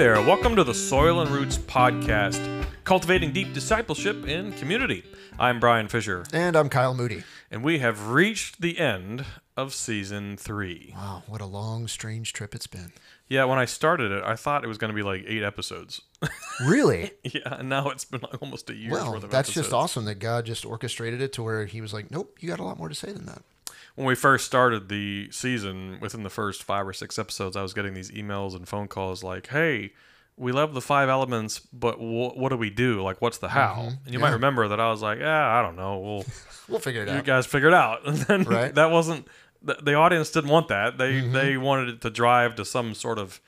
there, welcome to the Soil and Roots podcast, cultivating deep discipleship in community. I'm Brian Fisher, And I'm Kyle Moody. and we have reached the end of season three. Wow, what a long, strange trip it's been. Yeah, when I started it, I thought it was going to be like eight episodes. Really? yeah, and now it's been like almost a year well, worth of that's episodes. just awesome that God just orchestrated it to where He was like, nope, you got a lot more to say than that. When we first started the season, within the first five or six episodes, I was getting these emails and phone calls like, "Hey, we love the five elements, but wh- what do we do? Like, what's the how?" And you might remember that I was like, "Yeah, I don't know. We'll We'll figure it you out. You guys figure it out." And then Right. that wasn't the, the audience didn't want that. They they wanted it to drive to some sort of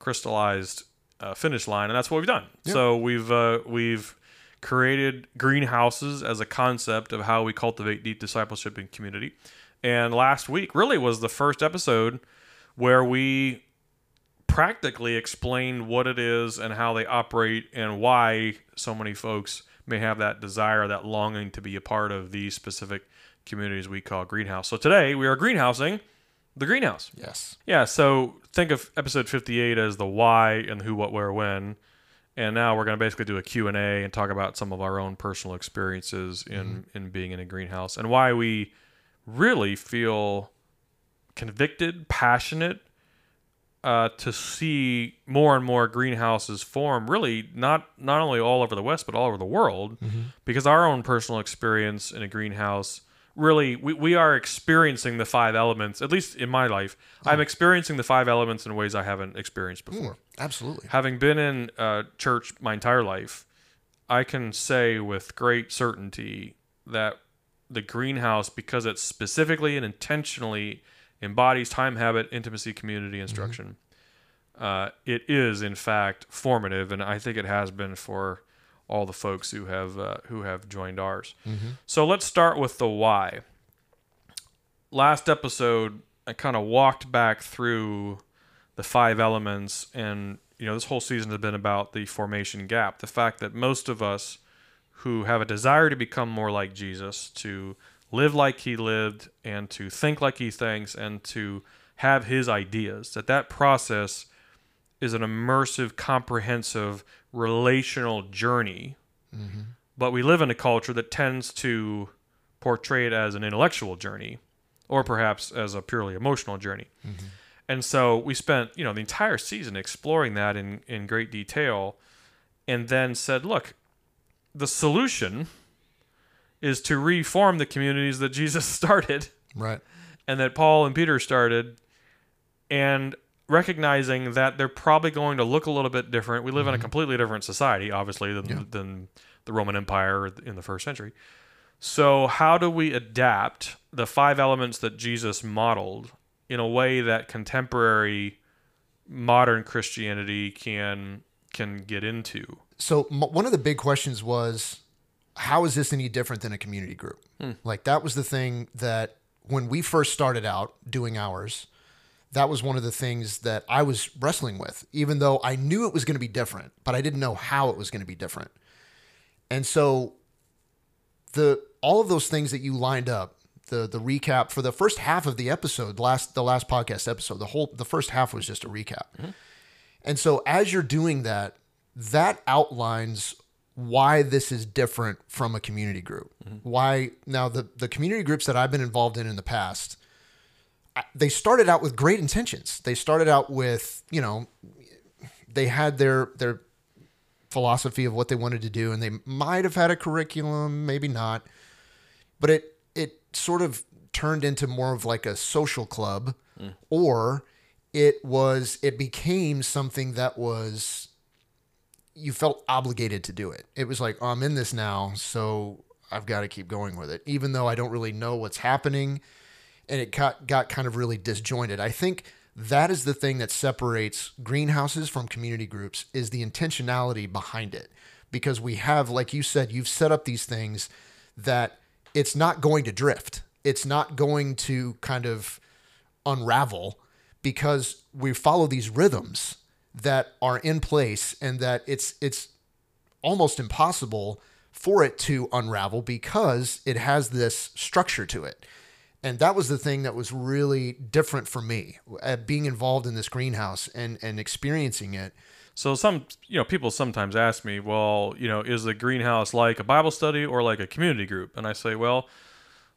crystallized uh, finish line, and that's what we've done. So we've uh, we've created greenhouses as a concept of how we cultivate deep discipleship and community. And last week really was the first episode where we practically explained what it is and how they operate and why so many folks may have that desire, that longing to be a part of these specific communities we call greenhouse. So today we are greenhousing the greenhouse. yes. Yeah, so think of episode 58 as the why and the who, what, where, when. And now we're going to basically do a Q&A and talk about some of our own personal experiences in, mm-hmm. in being in a greenhouse and why we really feel convicted, passionate uh, to see more and more greenhouses form really not not only all over the west but all over the world because our own personal experience in a greenhouse really we, we are experiencing the five elements at least in my life. I'm experiencing the five elements in ways i haven't experienced before. Absolutely. having been in uh, church my entire life, I can say with great certainty that the greenhouse, because it specifically and intentionally embodies time, habit, intimacy, community, instruction, uh, it is in fact formative, and I think it has been for all the folks who have uh, who have joined ours. So let's start with the why. Last episode, I kind of walked back through the five elements and you know this whole season has been about the formation gap the fact that most of us who have a desire to become more like jesus to live like he lived and to think like he thinks and to have his ideas that that process is an immersive comprehensive relational journey. Mm-hmm. But we live in a culture that tends to portray it as an intellectual journey or perhaps as a purely emotional journey. Mm-hmm. And so we spent, you know, the entire season exploring that in, in great detail and then said, look, the solution is to reform the communities that Jesus started Right. and that Paul and Peter started and recognizing that they're probably going to look a little bit different. We live in a mm-hmm. completely different society, obviously, than, than the Roman Empire in the first century. So, how do we adapt the five elements that Jesus modeled in a way that contemporary modern Christianity can can get into? So m- one of the big questions was, how is this any different than a community group? Hmm. Like that was the thing that when we first started out doing ours, that was one of the things that I was wrestling with, even though I knew it was going to be different, but I didn't know how it was going to be different. And so the all of those things that you lined up, the the recap for the first half of the episode, last the last podcast episode, the whole the first half was just a recap. Mm-hmm. And so as you're doing that, that outlines why this is different from a community group. Mm-hmm. Why now the the community groups that I've been involved in in the past, they started out with great intentions. They started out with, you know, they had their their philosophy of what they wanted to do and they might have had a curriculum, maybe not. But it it sort of turned into more of like a social club mm. or it was it became something that was you felt obligated to do it. It was like, oh, I'm in this now, so I've got to keep going with it, even though I don't really know what's happening. And it got, got kind of really disjointed. I think that is the thing that separates greenhouses from community groups is the intentionality behind it. Because we have, like you said, you've set up these things that it's not going to drift. It's not going to kind of unravel because we follow these rhythms that are in place and that it's it's almost impossible for it to unravel because it has this structure to it. And that was the thing that was really different for me uh, being involved in this greenhouse and and experiencing it. So some, you know, people sometimes ask me, well, you know, is the greenhouse like a Bible study or like a community group? And I say, well,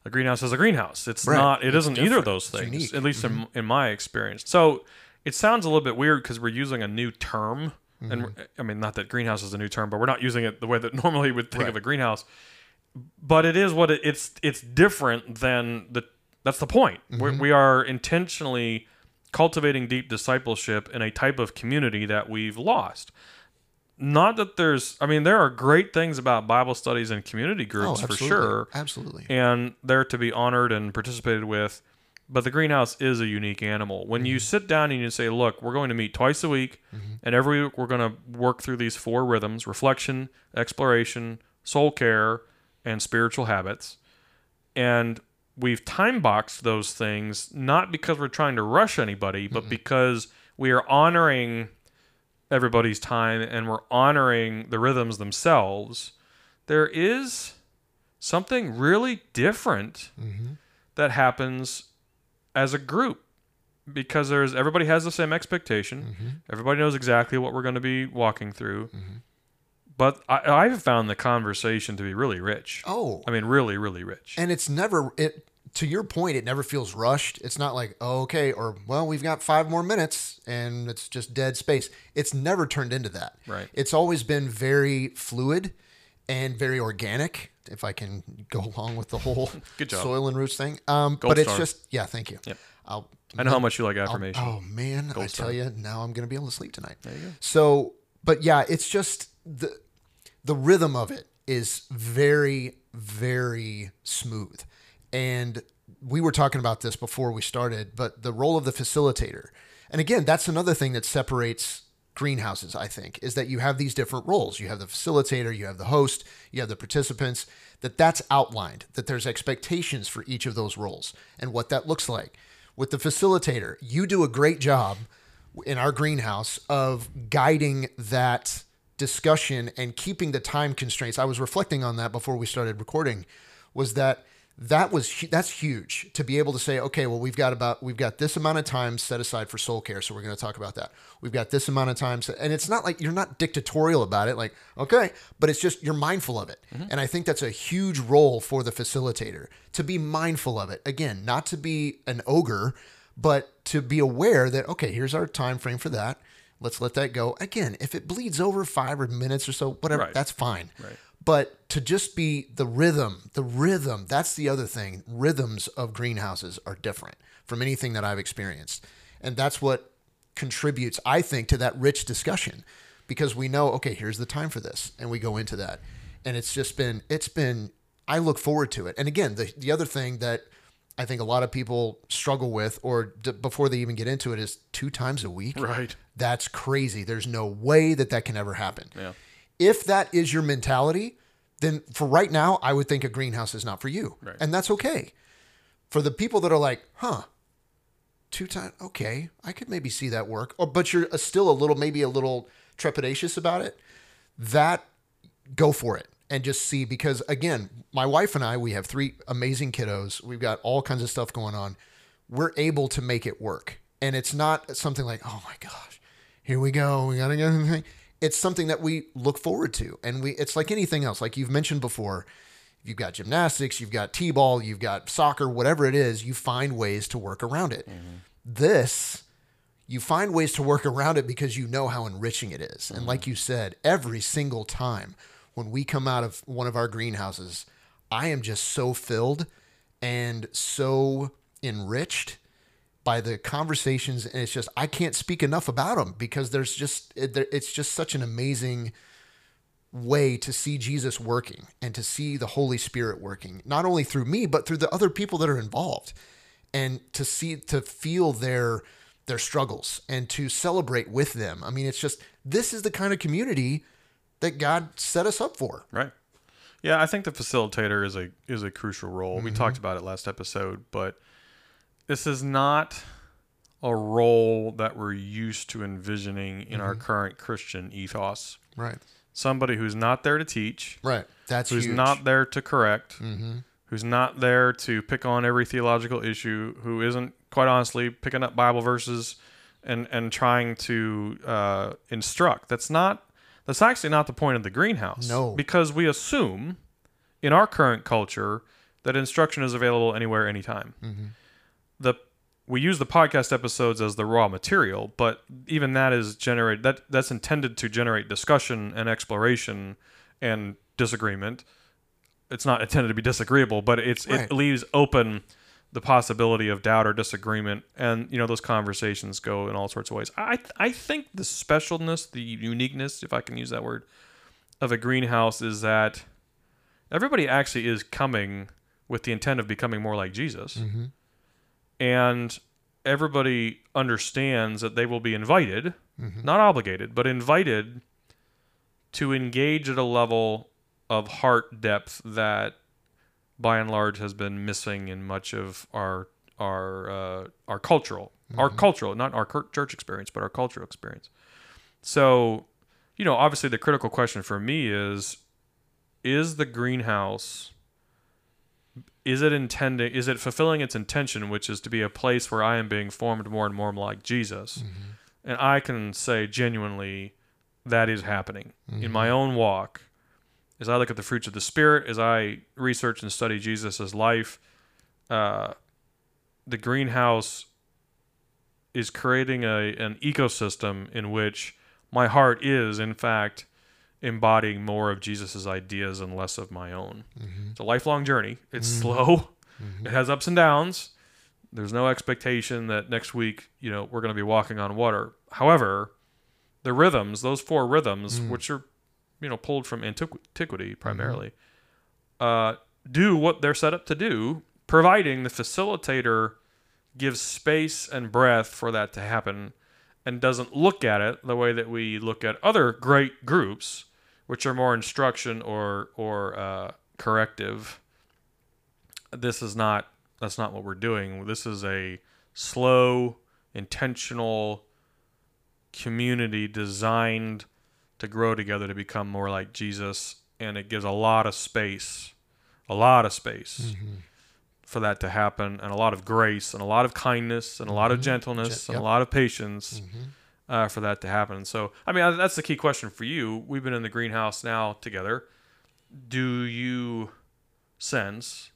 a greenhouse is a greenhouse. It's Right. not. It's isn't either of those things. unique. Mm-hmm. At least in in my experience. So it sounds a little bit weird because we're using a new term, Mm-hmm. and I mean, not that greenhouse is a new term, but we're not using it the way that normally would think Right. of a greenhouse. But it is what it, it's. It's different than the. That's the point. Mm-hmm. We are intentionally cultivating deep discipleship in a type of community that we've lost. Not that there's, I mean, there are great things about Bible studies and community oh, groups for Oh, absolutely. sure, Absolutely. and they're to be honored and participated with. But the greenhouse is a unique animal. When you mm-hmm. sit down and you say, "Look, we're going to meet twice a week, mm-hmm. and every week we're going to work through these four rhythms: reflection, exploration, soul care, and spiritual habits," and we've time boxed those things not because we're trying to rush anybody, but because we are honoring everybody's time and we're honoring the rhythms themselves. There is something really different mm-hmm. that happens as a group because there's everybody has the same expectation. Mm-hmm. Everybody knows exactly what we're going to be walking through. Mm-hmm. But I, I've found the conversation to be really rich. oh, I mean, really, really rich. and it's never it to your point it never feels rushed it's not like oh, okay or well we've got five more minutes and it's just dead space it's never turned into that Right. it's always been very fluid and very organic if i can go along with the whole Good job. soil and roots thing um Gold but it's star. just yeah thank you Yep. i'll I know how much you like affirmation. Oh man, I star. tell you, now I'm going to be able to sleep tonight. There you go. So, but yeah, it's just the the rhythm of it is very very smooth. And we were talking about this before we started, but the role of the facilitator. And again, that's another thing that separates greenhouses, I think, is that you have these different roles. You have the facilitator, you have the host, you have the participants, that that's outlined, that there's expectations for each of those roles and what that looks like. With the facilitator, you do a great job in our greenhouse of guiding that discussion and keeping the time constraints. I was reflecting on that before we started recording was that that was that's huge to be able to say okay well we've got about we've got this amount of time set aside for soul care so we're going to talk about that. We've got this amount of time set, and it's not like you're not dictatorial about it like okay but it's just you're mindful of it. Mm-hmm. And i think that's a huge role for the facilitator to be mindful of it. Again not to be an ogre but to be aware that okay here's our time frame for that. Let's let that go. Again if it bleeds over five or minutes or so whatever Right. that's fine. Right. But to just be the rhythm, the rhythm, that's the other thing. Rhythms of greenhouses are different from anything that I've experienced. And that's what contributes, I think, to that rich discussion because we know, okay, here's the time for this. And we go into that. And it's just been, it's been, I look forward to it. And again, the, the other thing that I think a lot of people struggle with, or d- before they even get into it, is two times a week. Right. That's crazy. There's no way that that can ever happen Yeah. If that is your mentality, then for right now, I would think a greenhouse is not for you. Right. And that's okay. For the people that are like, huh, two times, okay, I could maybe see that work. Or, but you're still a little, maybe a little trepidatious about it, that go for it and just see. Because again, my wife and I, we have three amazing kiddos. We've got all kinds of stuff going on. We're able to make it work. And it's not something like, oh my gosh, here we go. We gotta get go. It's something that we look forward to. And we it's like anything else, like you've mentioned before. You've got gymnastics, you've got T-ball, you've got soccer, whatever it is, you find ways to work around it. Mm-hmm. This you find ways to work around it because you know how enriching it is. And like mm-hmm. you said, every single time when we come out of one of our greenhouses, I am just so filled and so enriched by the conversations and it's just I can't speak enough about them because there's just it, there- it's just such an amazing way to see Jesus working and to see the Holy Spirit working not only through me but through the other people that are involved and to see to feel their their struggles and to celebrate with them. I mean it's just this is the kind of community that God set us up for. Right. Yeah, I think the facilitator is a is a crucial role. We mm-hmm. talked about it last episode, but this is not a role that we're used to envisioning in our mm-hmm. current Christian ethos. Right. Somebody who's not there to teach, Right. That's who's huge. not there to correct, mm-hmm. who's not there to pick on every theological issue, who isn't quite honestly picking up Bible verses and and trying to uh, instruct. That's not that's actually not the point of the greenhouse. No. because we assume in our current culture that instruction is available anywhere, anytime. Mm-hmm. The we use the podcast episodes as the raw material, but even that is generate that that's intended to generate discussion and exploration and disagreement. It's not intended to be disagreeable, but it's Right. it leaves open the possibility of doubt or disagreement, and you know those conversations go in all sorts of ways. I I think the specialness, the uniqueness, if I can use that word, of a greenhouse is that everybody actually is coming with the intent of becoming more like Jesus mm-hmm. And everybody understands that they will be invited, not obligated, but invited to engage at a level of heart depth that, by and large, has been missing in much of our our uh, our cultural our cultural not our church experience, but our cultural experience. So, you know, obviously, the critical question for me is: Is the greenhouse is it intending is it fulfilling its intention which is to be a place where i am being formed more and more like jesus? And i can say genuinely that is happening in my own walk. As i look at the fruits of the spirit as i research and study jesus' life uh, the greenhouse is creating a, an ecosystem in which my heart is in fact embodying more of Jesus' ideas and less of my own. Mm-hmm. It's a lifelong journey. It's mm-hmm. slow. Mm-hmm. It has ups and downs. There's no expectation that next week, you know, we're going to be walking on water. However, the rhythms, those four rhythms, mm. which are, you know, pulled from antiquity primarily, uh, do what they're set up to do, providing the facilitator gives space and breath for that to happen and doesn't look at it the way that we look at other great groups, which are more instruction or or uh, corrective. This is not that's not what we're doing. This is a slow, intentional community designed to grow together to become more like Jesus, and it gives a lot of space, a lot of space mm-hmm. for that to happen, and a lot of grace, and a lot of kindness, and a lot of mm-hmm. gentleness, Gen- and yep. a lot of patience mm-hmm. Uh, for that to happen. So, I mean, that's the key question for you. We've been in the greenhouse now together. Do you sense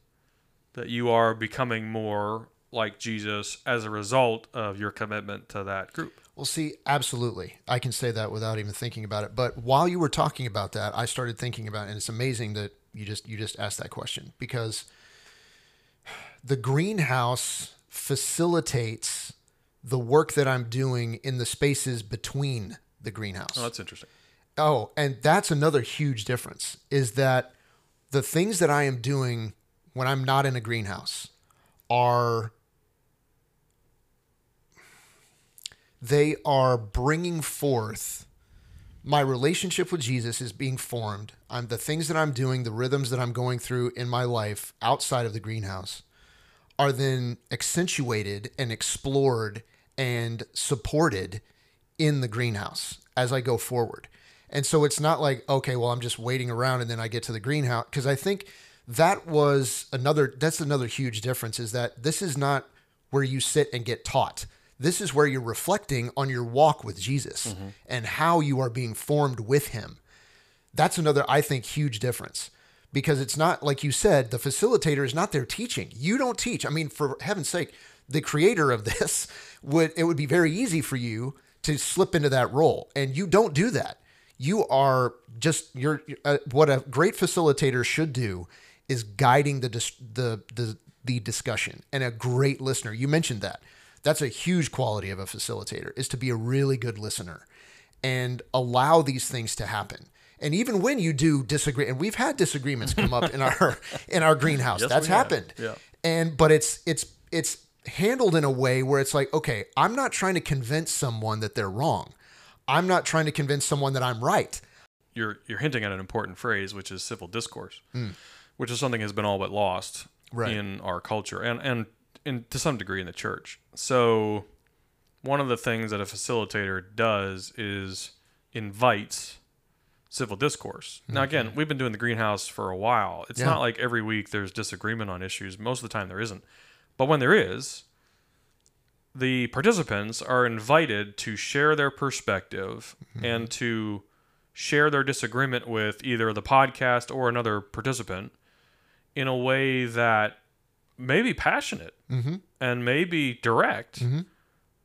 that you are becoming more like Jesus as a result of your commitment to that group? Well, see, absolutely. I can say that without even thinking about it. But while you were talking about that, I started thinking about it, and it's amazing that you just you just asked that question because the greenhouse facilitates the work that I'm doing in the spaces between the greenhouse. Oh, that's interesting. Oh, and that's another huge difference is that the things that I am doing when I'm not in a greenhouse are they are bringing forth my relationship with Jesus is being formed. I'm the things that I'm doing, the rhythms that I'm going through in my life outside of the greenhouse are then accentuated and explored and supported in the greenhouse as I go forward. And so it's not like, okay, well, I'm just waiting around and then I get to the greenhouse. Because I think that was another, that's another huge difference is that this is not where you sit and get taught. This is where you're reflecting on your walk with Jesus mm-hmm. and how you are being formed with him. That's another, I think, huge difference because it's not like you said, the facilitator is not there teaching. You don't teach. I mean, for heaven's sake, the creator of this would, it would be very easy for you to slip into that role. And you don't do that. You are just, you're, uh, what a great facilitator should do is guiding the, dis- the, the, the discussion and a great listener. You mentioned that. That's a huge quality of a facilitator is to be a really good listener and allow these things to happen. And even when you do disagree, and we've had disagreements come up in our in our greenhouse, Yes, that's happened. Yeah. And but it's it's it's handled in a way where it's like, okay, I'm not trying to convince someone that they're wrong. I'm not trying to convince someone that I'm right. you're you're hinting at an important phrase, which is civil discourse, mm. which is something has been all but lost Right. in our culture and and and to some degree in the church. So one of the things that a facilitator does is invites civil discourse. Now mm-hmm. again, we've been doing the greenhouse for a while. It's Yeah. not like every week there's disagreement on issues. Most of the time there isn't. But when there is, the participants are invited to share their perspective Mm-hmm. and to share their disagreement with either the podcast or another participant in a way that may be passionate Mm-hmm. and may be direct.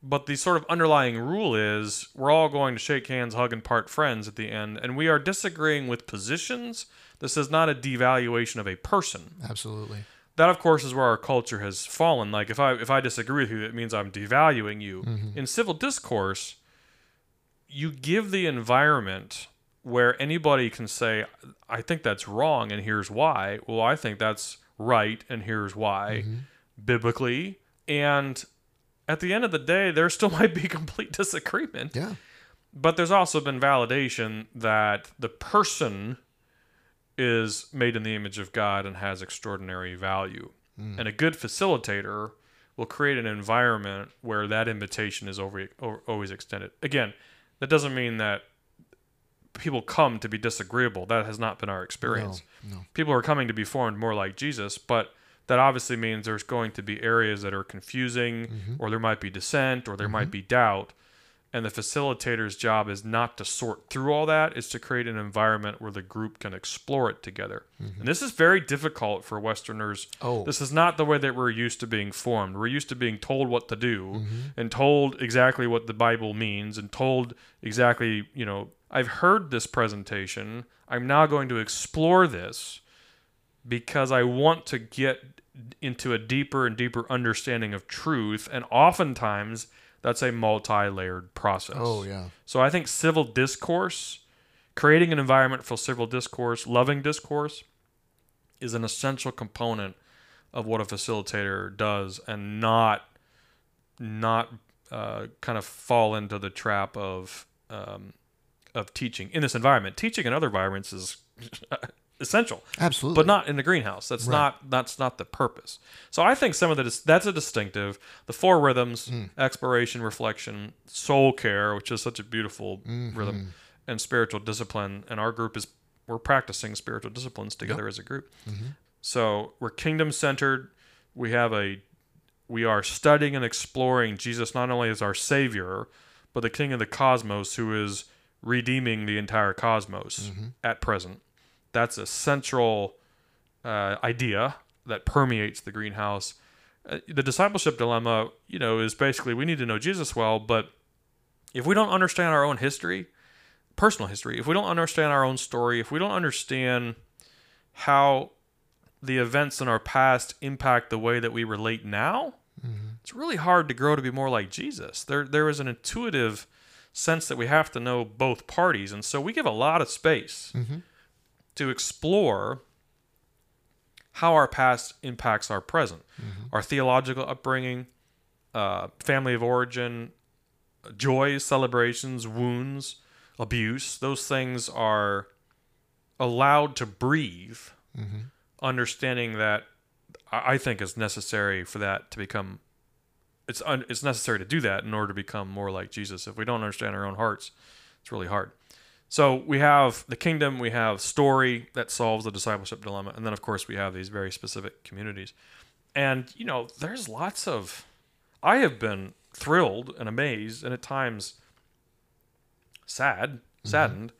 But the sort of underlying rule is we're all going to shake hands, hug, and part friends at the end, and we are disagreeing with positions. This is not a devaluation of a person Absolutely. That of course is where our culture has fallen. Like if i if i disagree with you it means i'm devaluing you. Mm-hmm. In civil discourse you give the environment where anybody can say i think that's wrong and here's why. Well i think that's right and here's why mm-hmm. biblically. And at the end of the day there still might be complete disagreement. Yeah. but there's also been validation that the person is made in the image of God and has extraordinary value. Hmm. And a good facilitator will create an environment where that invitation is over, always extended. Again, that doesn't mean that people come to be disagreeable. That has not been our experience. No. People are coming to be formed more like Jesus, but that obviously means there's going to be areas that are confusing, mm-hmm. or there might be dissent, or there mm-hmm. might be doubt. And the facilitator's job is not to sort through all that, it's to create an environment where the group can explore it together. Mm-hmm. And this is very difficult for Westerners. Oh. This is not the way that we're used to being formed. We're used to being told what to do mm-hmm. and told exactly what the Bible means and told exactly, you know, I've heard this presentation. I'm now going to explore this because I want to get into a deeper and deeper understanding of truth. And oftentimes, that's a multi layered process. Oh yeah. So I think civil discourse, creating an environment for civil discourse, loving discourse, is an essential component of what a facilitator does, and not not uh, kind of fall into the trap of um, of teaching in this environment. Teaching in other environments is essential Absolutely. but not in the greenhouse. That's not that's not the purpose. So I think some of the that's a distinctive. The four rhythms: mm. exploration, reflection, soul care, which is such a beautiful mm-hmm. rhythm, and spiritual discipline. And our group is we're practicing spiritual disciplines together as a group. Mm-hmm. So we're kingdom centered. We have a we are studying and exploring Jesus not only as our savior, but the king of the cosmos who is redeeming the entire cosmos mm-hmm. at present. That's a central uh, idea that permeates the greenhouse. Uh, the discipleship dilemma, you know, is basically we need to know Jesus well, but if we don't understand our own history, personal history, if we don't understand our own story, if we don't understand how the events in our past impact the way that we relate now, it's really hard to grow to be more like Jesus. There, there is an intuitive sense that we have to know both parties, and so we give a lot of space to explore how our past impacts our present, our theological upbringing, uh, family of origin, joys, celebrations, wounds, abuse. Those things are allowed to breathe, understanding that I I think is necessary for that to become. It's un, it's necessary to do that in order to become more like Jesus. If we don't understand our own hearts, it's really hard. So we have the kingdom, we have story that solves the discipleship dilemma, and then of course we have these very specific communities. And you know, there's lots of I have been thrilled and amazed and at times sad, saddened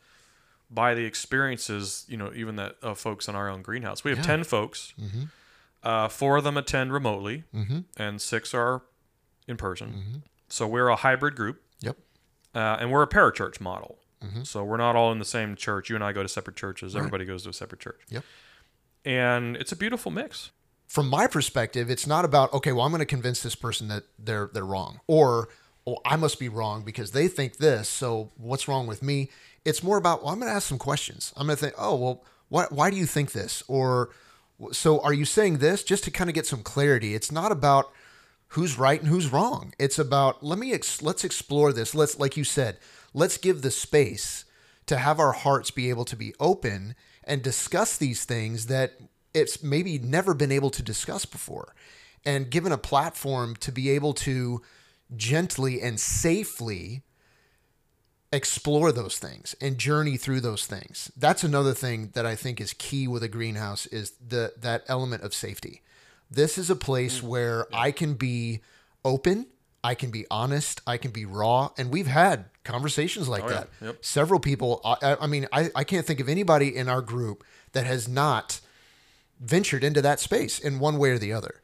by the experiences, you know, even that of folks in our own greenhouse. We have Yeah. 10 folks. Uh, four of them attend remotely Mm-hmm. and six are in person. So we're a hybrid group Yep. uh, and we're a parachurch model. Mm-hmm. So we're not all in the same church. You and I go to separate churches. Everybody goes to a separate church. Yep. And it's a beautiful mix. From my perspective, it's not about okay. Well, I'm going to convince this person that they're they're wrong, or oh, I must be wrong because they think this. So what's wrong with me? It's more about well, I'm going to ask some questions. I'm going to think, oh well, why why do you think this? Or so are you saying this just to kind of get some clarity? It's not about who's right and who's wrong. It's about let me ex- let's explore this. Let's like you said, let's give the space to have our hearts be able to be open and discuss these things that it's maybe never been able to discuss before and given a platform to be able to gently and safely explore those things and journey through those things. That's another thing that I think is key with a greenhouse is the that element of safety. This is a place mm. where I can be open I can be honest. I can be raw. And we've had conversations like Oh, yeah. that. Yep. Several people, I, I mean, I, I can't think of anybody in our group that has not ventured into that space in one way or the other.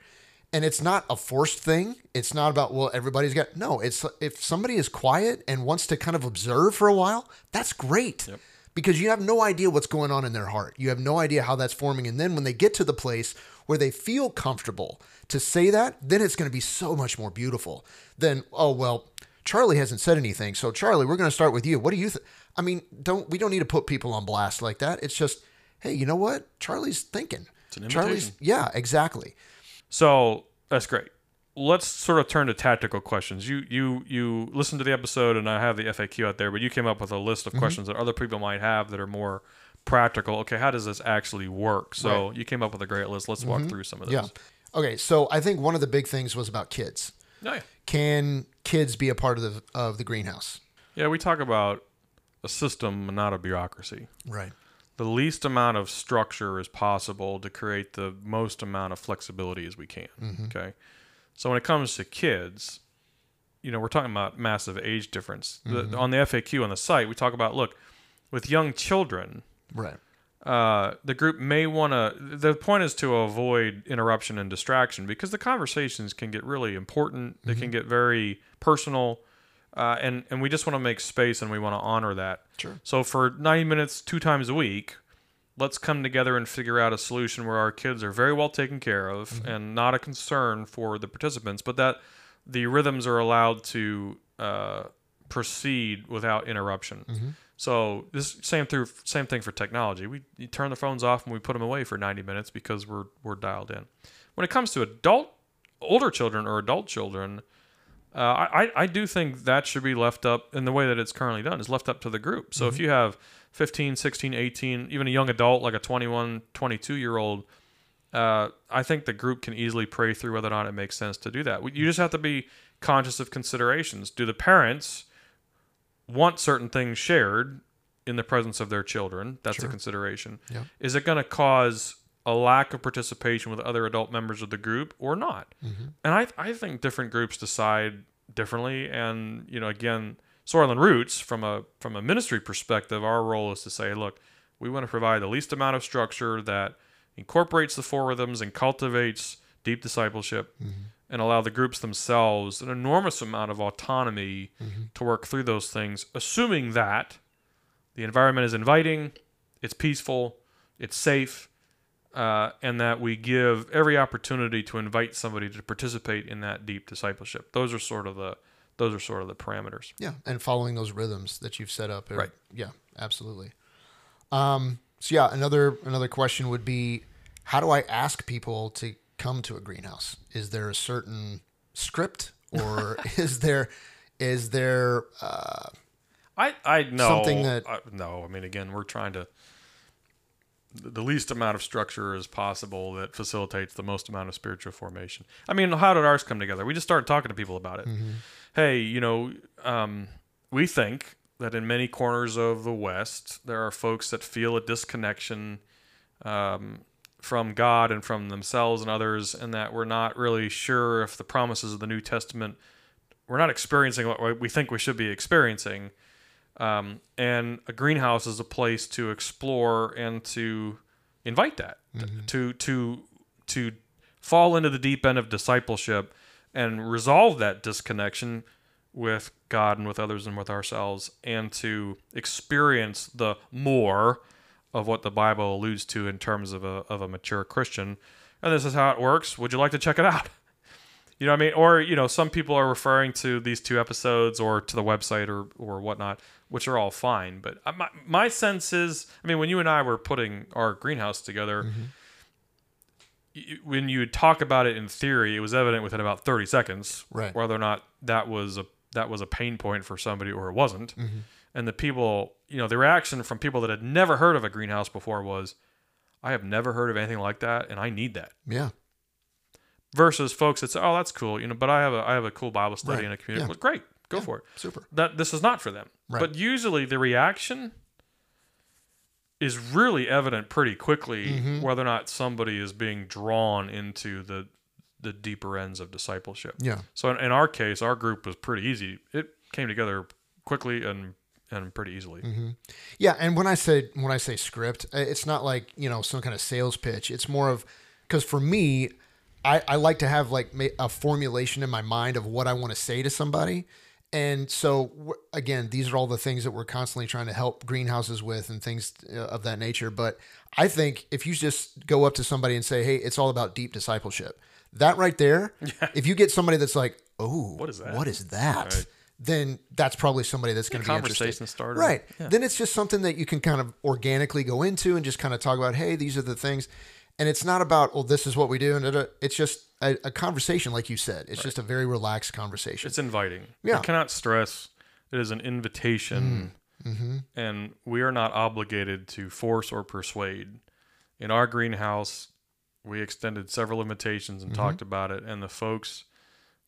And it's not a forced thing. It's not about, well, everybody's got, no, it's if somebody is quiet and wants to kind of observe for a while, that's great. Because you have no idea what's going on in their heart. You have no idea how that's forming. And then when they get to the place where they feel comfortable to say that, then it's going to be so much more beautiful than, oh, well, Charlie hasn't said anything. So, Charlie, we're going to start with you. What do you think? I mean, don't we don't need to put people on blast like that. It's just, hey, you know what? Charlie's thinking. It's an Charlie's, yeah, exactly. So that's great. Let's sort of turn to tactical questions. You you you listened to the episode, and I have the FAQ out there, but you came up with a list Mm-hmm. of questions that other people might have that are more practical. Okay, how does this actually work? So you came up with a great list. Let's walk through some of Mm-hmm. Yeah. Okay, so I think one of the big things was about kids. Oh, yeah. Can kids be a part of the of the greenhouse? Yeah, we talk about a system, not a bureaucracy. Right. The least amount of structure is possible to create the most amount of flexibility as we can. Okay. So when it comes to kids, you know, we're talking about massive age difference. The, on the FAQ on the site, we talk about look, with young children, Right. uh, the group may want to. The point is to avoid interruption and distraction because the conversations can get really important. They can get very personal, uh, and and we just want to make space and we want to honor that. Sure. So for ninety minutes, two times a week, let's come together and figure out a solution where our kids are very well taken care of and not a concern for the participants, but that the rhythms are allowed to uh, proceed without interruption. So this same through same thing for technology. We you turn the phones off and we put them away for 90 minutes because we're we're dialed in. When it comes to adult older children or adult children, uh, I, I do think that should be left up in the way that it's currently done is left up to the group. So if you have 15, 16, 18, even a young adult like a 21, 22 year old, uh, I think the group can easily pray through whether or not it makes sense to do that. You just have to be conscious of considerations. Do the parents want certain things shared in the presence of their children? That's a consideration. Yeah. Is it going to cause a lack of participation with other adult members of the group or not? And I, I think different groups decide differently. And you know, again, Soil and Roots from a from a ministry perspective, our role is to say, look, we want to provide the least amount of structure that incorporates the four rhythms and cultivates deep discipleship and allow the groups themselves an enormous amount of autonomy to work through those things, assuming that the environment is inviting, it's peaceful, it's safe, uh, and that we give every opportunity to invite somebody to participate in that deep discipleship. Those are sort of the those are sort of the parameters. Yeah, and following those rhythms that you've set up. are- Right. Yeah, absolutely. Um, so yeah, another another question would be, how do I ask people to come to a greenhouse? Is there a certain script, or is there is there uh, I I know Something that- I, no. I mean, again, we're trying to the least amount of structure as possible that facilitates the most amount of spiritual formation. I mean, how did ours come together? We just started talking to people about it. Hey, you know, um, we think that in many corners of the West, there are folks that feel a disconnection um, from God and from themselves and others, and that we're not really sure if the promises of the New Testament, we're not experiencing what we think we should be experiencing. Um, and a greenhouse is a place to explore and to invite that to to to fall into the deep end of discipleship and resolve that disconnection with God and with others and with ourselves and to experience the more of what the Bible alludes to in terms of a, of a mature Christian. And this is how it works. Would you like to check it out? You know what I mean? Or, you know, some people are referring to these two episodes or to the website or, or whatnot, which are all fine. But my, my sense is, I mean, when you and I were putting our greenhouse together, mm-hmm. y- when you talk about it in theory, it was evident within about 30 seconds Right. whether or not that was a that was a pain point for somebody or it wasn't. Mm-hmm. And the people, you know, the reaction from people that had never heard of a greenhouse before was, I have never heard of anything like that and I need that yeah versus folks that say, "Oh, that's cool," you know, but I have a I have a cool Bible study Right. and a community. Yeah. Well, great, go for it. super That this is not for them. Right. But usually the reaction is really evident pretty quickly Mm-hmm. whether or not somebody is being drawn into the the deeper ends of discipleship. Yeah. So in, in our case, our group was pretty easy. It came together quickly and and pretty easily. Mm-hmm. Yeah, and when I say when I say script, it's not like you know some kind of sales pitch. It's more of because for me, I, I like to have like a formulation in my mind of what I want to say to somebody. And so again, these are all the things that we're constantly trying to help greenhouses with and things uh, of that nature. But I think if you just go up to somebody and say, "Hey, it's all about deep discipleship," that right there, if you get somebody that's like, "Oh, What is that?" What is that?" Right. Then that's probably somebody that's going to be interested. Conversation starter. Right. Yeah. Then it's just something that you can kind of organically go into and just kind of talk about, hey, these are the things. And it's not about, well, this is what we do. And it's just a, a conversation, like you said. It's just a very relaxed conversation. It's inviting. Yeah. I cannot stress it is an invitation Mm-hmm. and we are not obligated to force or persuade. In our greenhouse, we extended several invitations Mm-hmm. and talked about it, and the folks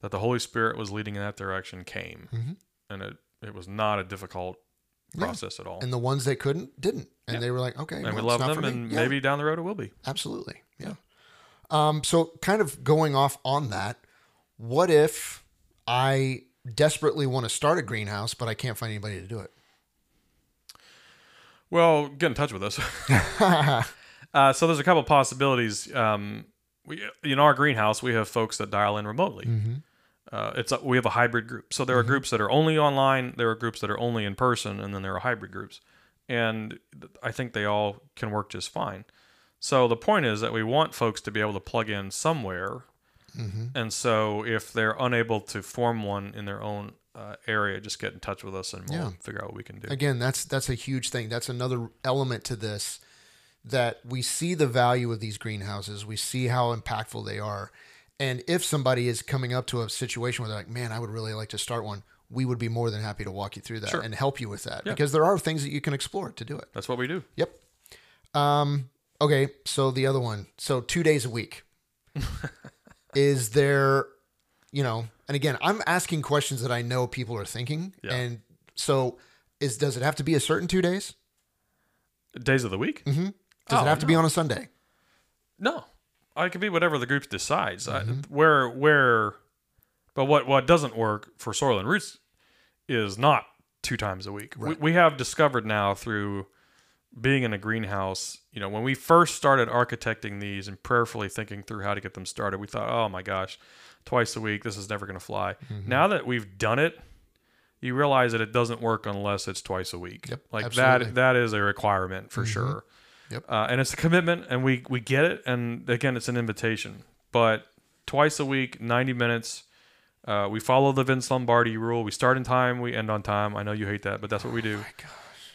that the Holy Spirit was leading in that direction came. Mhm. And it, it was not a difficult Yeah. process at all. and the ones that couldn't, didn't. And Yeah. they were like, okay. And well, we love them, and Yeah, maybe down the road it will be. Absolutely. Yeah. Um, so, kind of going off on that, what if I desperately want to start a greenhouse, but I can't find anybody to do it? Well, get in touch with us. uh, so there's a couple possibilities. Um, we in our greenhouse we have folks that dial in remotely. Uh, it's a, we have a hybrid group. So there are groups that are only online. There are groups that are only in person, and then there are hybrid groups. And I think they all can work just fine. So the point is that we want folks to be able to plug in somewhere. And so if they're unable to form one in their own uh, area, just get in touch with us and we'll Yeah. figure out what we can do. again that's that's a huge thing that's another element to this that we see the value of these greenhouses we see how impactful they are and if somebody is coming up to a situation where they're like man i would really like to start one we would be more than happy to walk you through that Sure. and help you with that Yeah. because there are things that you can explore to do it That's what we do. yep um okay so the other one so two days a week is there you know and again i'm asking questions that i know people are thinking Yeah. and so is does it have to be a certain two days Days of the week? Hmm. does Oh, it have to be on a sunday No, I could be whatever the group decides. Mm-hmm. where where, but what what doesn't work for soil and roots is not two times a week. We, we have discovered now through being in a greenhouse. You know, when we first started architecting these and prayerfully thinking through how to get them started, we thought, oh my gosh, twice a week, this is never going to fly. Mm-hmm. Now that we've done it. You realize that it doesn't work unless it's twice a week. Yep, like absolutely. that. That is a requirement for sure. Yep. Uh, and it's a commitment, and we we get it. And again, it's an invitation. But twice a week, ninety minutes. Uh, we follow the Vince Lombardi rule. We start in time, we end on time. I know you hate that, but that's what we do.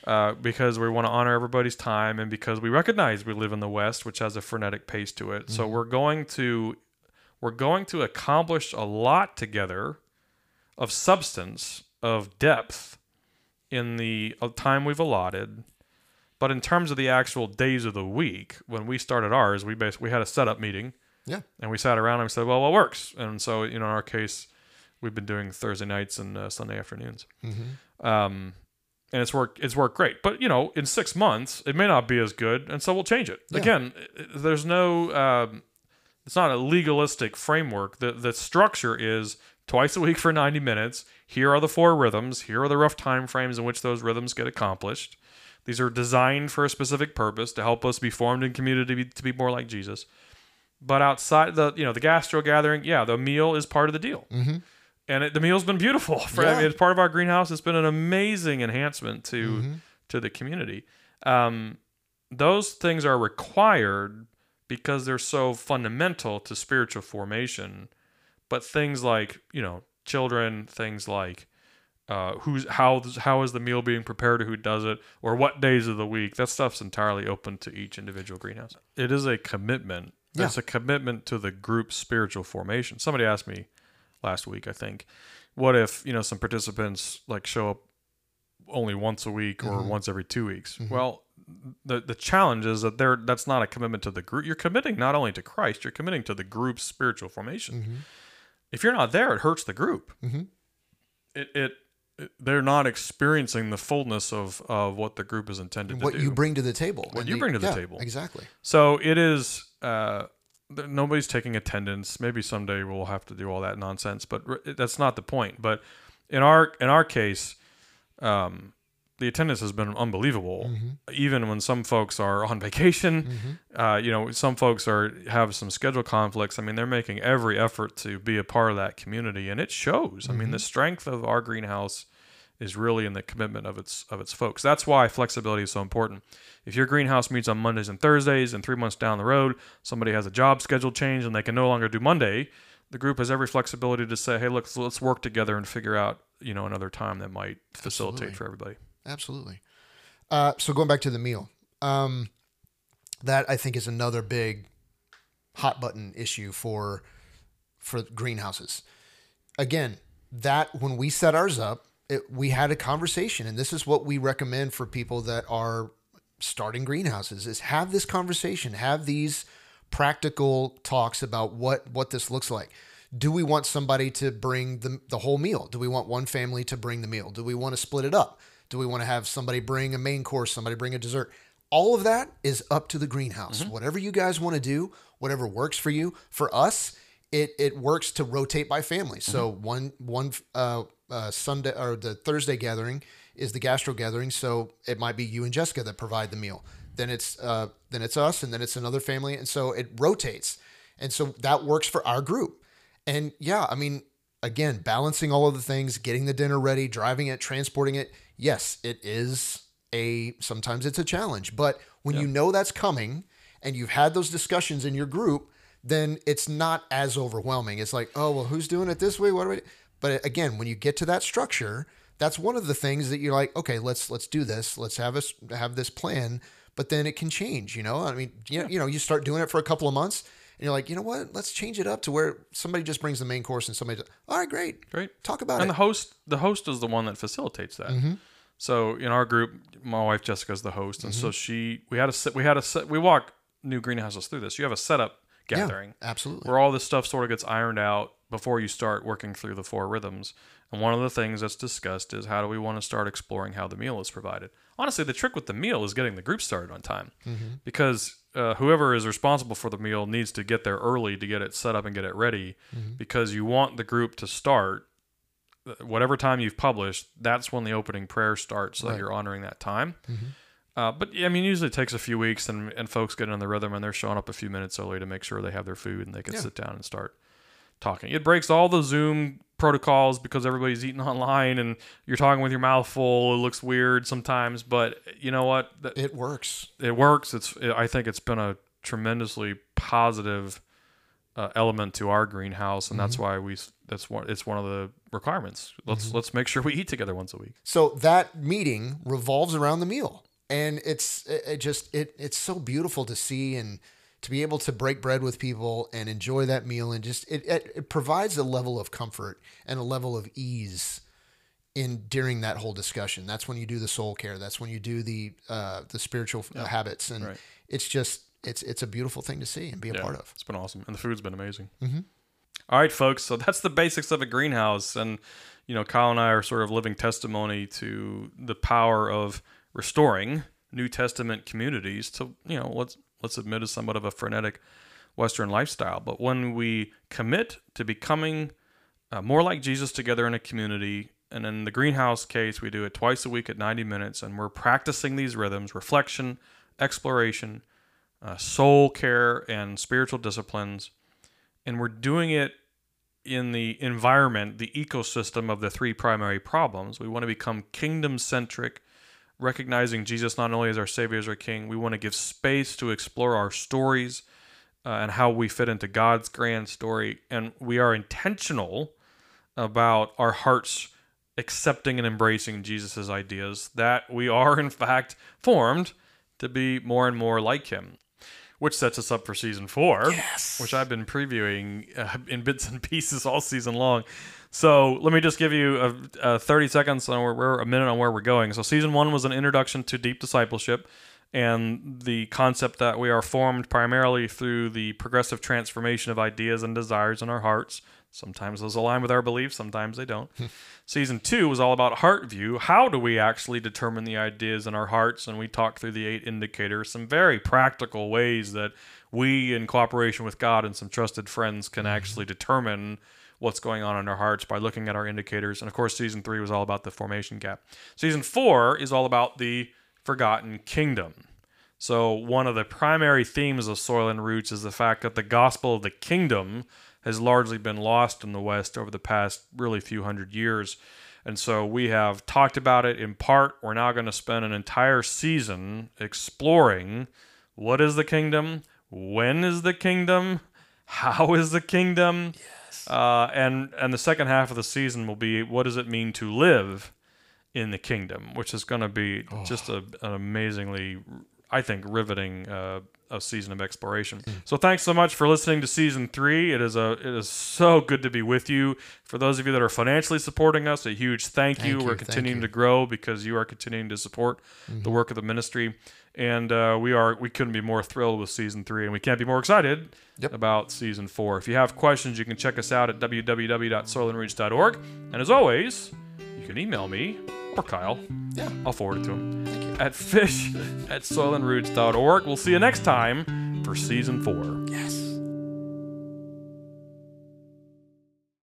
Uh, because we want to honor everybody's time, and because we recognize we live in the West, which has a frenetic pace to it. So we're going to we're going to accomplish a lot together of substance, of depth in the time we've allotted. But in terms of the actual days of the week, when we started ours, we basically we had a setup meeting yeah and we sat around and we said, well, what works? And so, you know, in our case, we've been doing Thursday nights and uh, Sunday afternoons. Um, and it's worked. It's worked great. But you know, in six months, it may not be as good, and so we'll change it. Yeah. Again, there's no. Um, it's not a legalistic framework. The the structure is twice a week for 90 minutes. Here are the four rhythms. Here are the rough time frames in which those rhythms get accomplished. These are designed for a specific purpose to help us be formed in community to be, to be more like Jesus. But outside the you know the gastro gathering, yeah, the meal is part of the deal, mm-hmm. and it, the meal's been beautiful. For, I mean, it's part of our greenhouse. It's been an amazing enhancement to to the community. Um, those things are required because they're so fundamental to spiritual formation. But things like you know children, things like uh, who's how how is the meal being prepared or who does it or what days of the week? That stuff's entirely open to each individual greenhouse. It is a commitment. Yeah. it's a commitment to the group's spiritual formation. Somebody asked me last week i think what if you know some participants like show up only once a week or once every two weeks? Well the the challenge is that there that's not a commitment to the group. You're committing not only to christ you're committing to the group's spiritual formation. If you're not there it hurts the group. Mhm. it, it it- they're not experiencing the fullness of, of what the group is intended what to do. you bring to the table What you the- bring to the yeah, table. exactly so it is uh, nobody's taking attendance. Maybe someday we'll have to do all that nonsense, but that's not the point. But in our in our case, um, the attendance has been unbelievable. Mm-hmm. Even when some folks are on vacation, mm-hmm. uh, you know, some folks are have some schedule conflicts. I mean, they're making every effort to be a part of that community, and it shows. I mean, the mm-hmm. strength of our greenhouse is really in the commitment of its of its folks. That's why flexibility is so important. If your greenhouse meets on Mondays and Thursdays, and three months down the road somebody has a job schedule change and they can no longer do Monday, the group has every flexibility to say, "Hey, look, let's work together and figure out you know another time that might facilitate Absolutely. for everybody." Absolutely. Uh, so going back to the meal, um, that I think is another big hot button issue for for greenhouses. Again, that when we set ours up, it, we had a conversation, and this is what we recommend for people that are starting greenhouses: is have this conversation, have these practical talks about what what this looks like. Do we want somebody to bring the, the whole meal? Do we want one family to bring the meal? Do we want to split it up? Do we want to have somebody bring a main course, somebody bring a dessert? All of that is up to the greenhouse. Whatever you guys want to do, whatever works for you. For us, it it works to rotate by family. So one one uh, uh, Sunday or the Thursday gathering is the gastro gathering. So it might be you and Jessica that provide the meal. Then it's uh, then it's us, and then it's another family, and so it rotates. And so that works for our group. And yeah, I mean, again, balancing all of the things, getting the dinner ready, driving it, transporting it. Yes, it is a sometimes it's a challenge, but when you know that's coming and you've had those discussions in your group, then it's not as overwhelming. It's like, oh well, who's doing it this way? What do we? But again, when you get to that structure, that's one of the things that you're like, okay, let's let's do this. Let's have us have this plan. But then it can change. You know, I mean, you know, you know, you start doing it for a couple of months. And you're like, you know what? Let's change it up to where somebody just brings the main course and somebody, all right, great, Great. talk about and it. And the host the host is the one that facilitates that mm-hmm. so in our group my wife jessica's the host and so mm-hmm. she we had a set we had a set we walk new greenhouses through this you have a setup gathering Absolutely. where all this stuff sort of gets ironed out before you start working through the four rhythms and one of the things that's discussed is how do we want to start exploring how the meal is provided honestly the trick with the meal is getting the group started on time. Because uh, whoever is responsible for the meal needs to get there early to get it set up and get it ready. Because you want the group to start uh, whatever time you've published that's when the opening prayer starts so that you're honoring that time. Uh, but yeah, I mean, usually it takes a few weeks, and, and folks get in the rhythm, and they're showing up a few minutes early to make sure they have their food and they can Yeah. sit down and start talking. It breaks all the Zoom protocols because everybody's eating online, and you're talking with your mouth full. It looks weird sometimes, but you know what? It works. It works. It's. I think it's been a tremendously positive uh, element to our greenhouse, and that's why we. That's one. It's one of the requirements. Let's let's make sure we eat together once a week. So that meeting revolves around the meal, and it's it, it just it it's so beautiful to see and to be able to break bread with people and enjoy that meal, and just it it, it provides a level of comfort and a level of ease in during that whole discussion. That's when you do the soul care. That's when you do the uh, the spiritual uh, habits, and Right. it's just it's it's a beautiful thing to see and be a Yeah, part of. It's been awesome, and the food's been amazing. Mm-hmm. right, folks. So that's the basics of a greenhouse, and you know, Kyle and I are sort of living testimony to the power of restoring New Testament communities to you know let's let's admit is somewhat of a frenetic Western lifestyle, but when we commit to becoming uh, more like Jesus together in a community. And in the greenhouse case, we do it twice a week at 90 minutes, and we're practicing these rhythms reflection, exploration, uh, soul care, and spiritual disciplines. And we're doing it in the environment, the ecosystem of the three primary problems. We want to become kingdom centric, recognizing Jesus not only as our Savior, as our King. We want to give space to explore our stories uh, and how we fit into God's grand story. And we are intentional about our hearts accepting and embracing Jesus' ideas, that we are, in fact, formed to be more and more like Him. Which sets us up for season four, which I've been previewing uh, in bits and pieces all season long. So let me just give you a, a 30 seconds on where we're a minute on where we're going. So season one was an introduction to deep discipleship and the concept that we are formed primarily through the progressive transformation of ideas and desires in our hearts. Sometimes those align with our beliefs, sometimes they don't. Season two was all about heart view. How do we actually determine the ideas in our hearts? And we talked through the eight indicators, some very practical ways that we, in cooperation with God and some trusted friends, can mm-hmm. actually determine what's going on in our hearts by looking at our indicators. And of course, season three was all about the formation gap. Season four is all about the forgotten kingdom. So, one of the primary themes of Soil and Roots is the fact that the gospel of the kingdom has largely been lost in the West over the past really few hundred years. And so we have talked about it in part. We're now going to spend an entire season exploring what is the kingdom, when is the kingdom, how is the kingdom, yes. uh, and and the second half of the season will be what does it mean to live in the kingdom, which is going to be oh. just a, an amazingly I think, riveting uh, a season of exploration. Mm. So thanks so much for listening to season three. It is a it is so good to be with you. For those of you that are financially supporting us, a huge thank, thank you. you. We're continuing to grow because you are continuing to support mm-hmm. the work of the ministry, and uh, we are we couldn't be more thrilled with season three, and we can't be more excited yep. about season four. If you have questions, you can check us out at www.soilandroots.org, and as always, you can email me or Kyle. Yeah. I'll forward it to him. Thank you. At fish at soilandroots.org. We'll see you next time for season four. Yes.